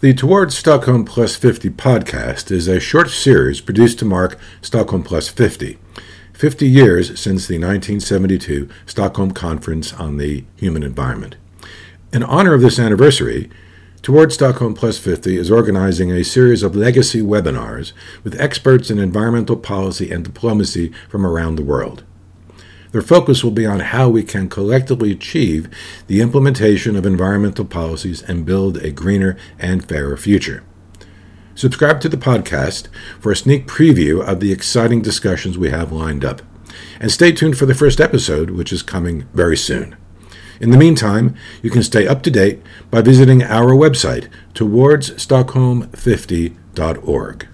The Towards Stockholm Plus 50 podcast is a short series produced to mark Stockholm Plus 50, 50 years since the 1972 Stockholm Conference on the Human Environment. In honor of this anniversary, Towards Stockholm Plus 50 is organizing a series of legacy webinars with experts in environmental policy and diplomacy from around the world. Their focus will be on how we can collectively achieve the implementation of environmental policies and build a greener and fairer future. Subscribe to the podcast for a sneak preview of the exciting discussions we have lined up. And stay tuned for the first episode, which is coming very soon. In the meantime, you can stay up to date by visiting our website, towardsstockholm50.org.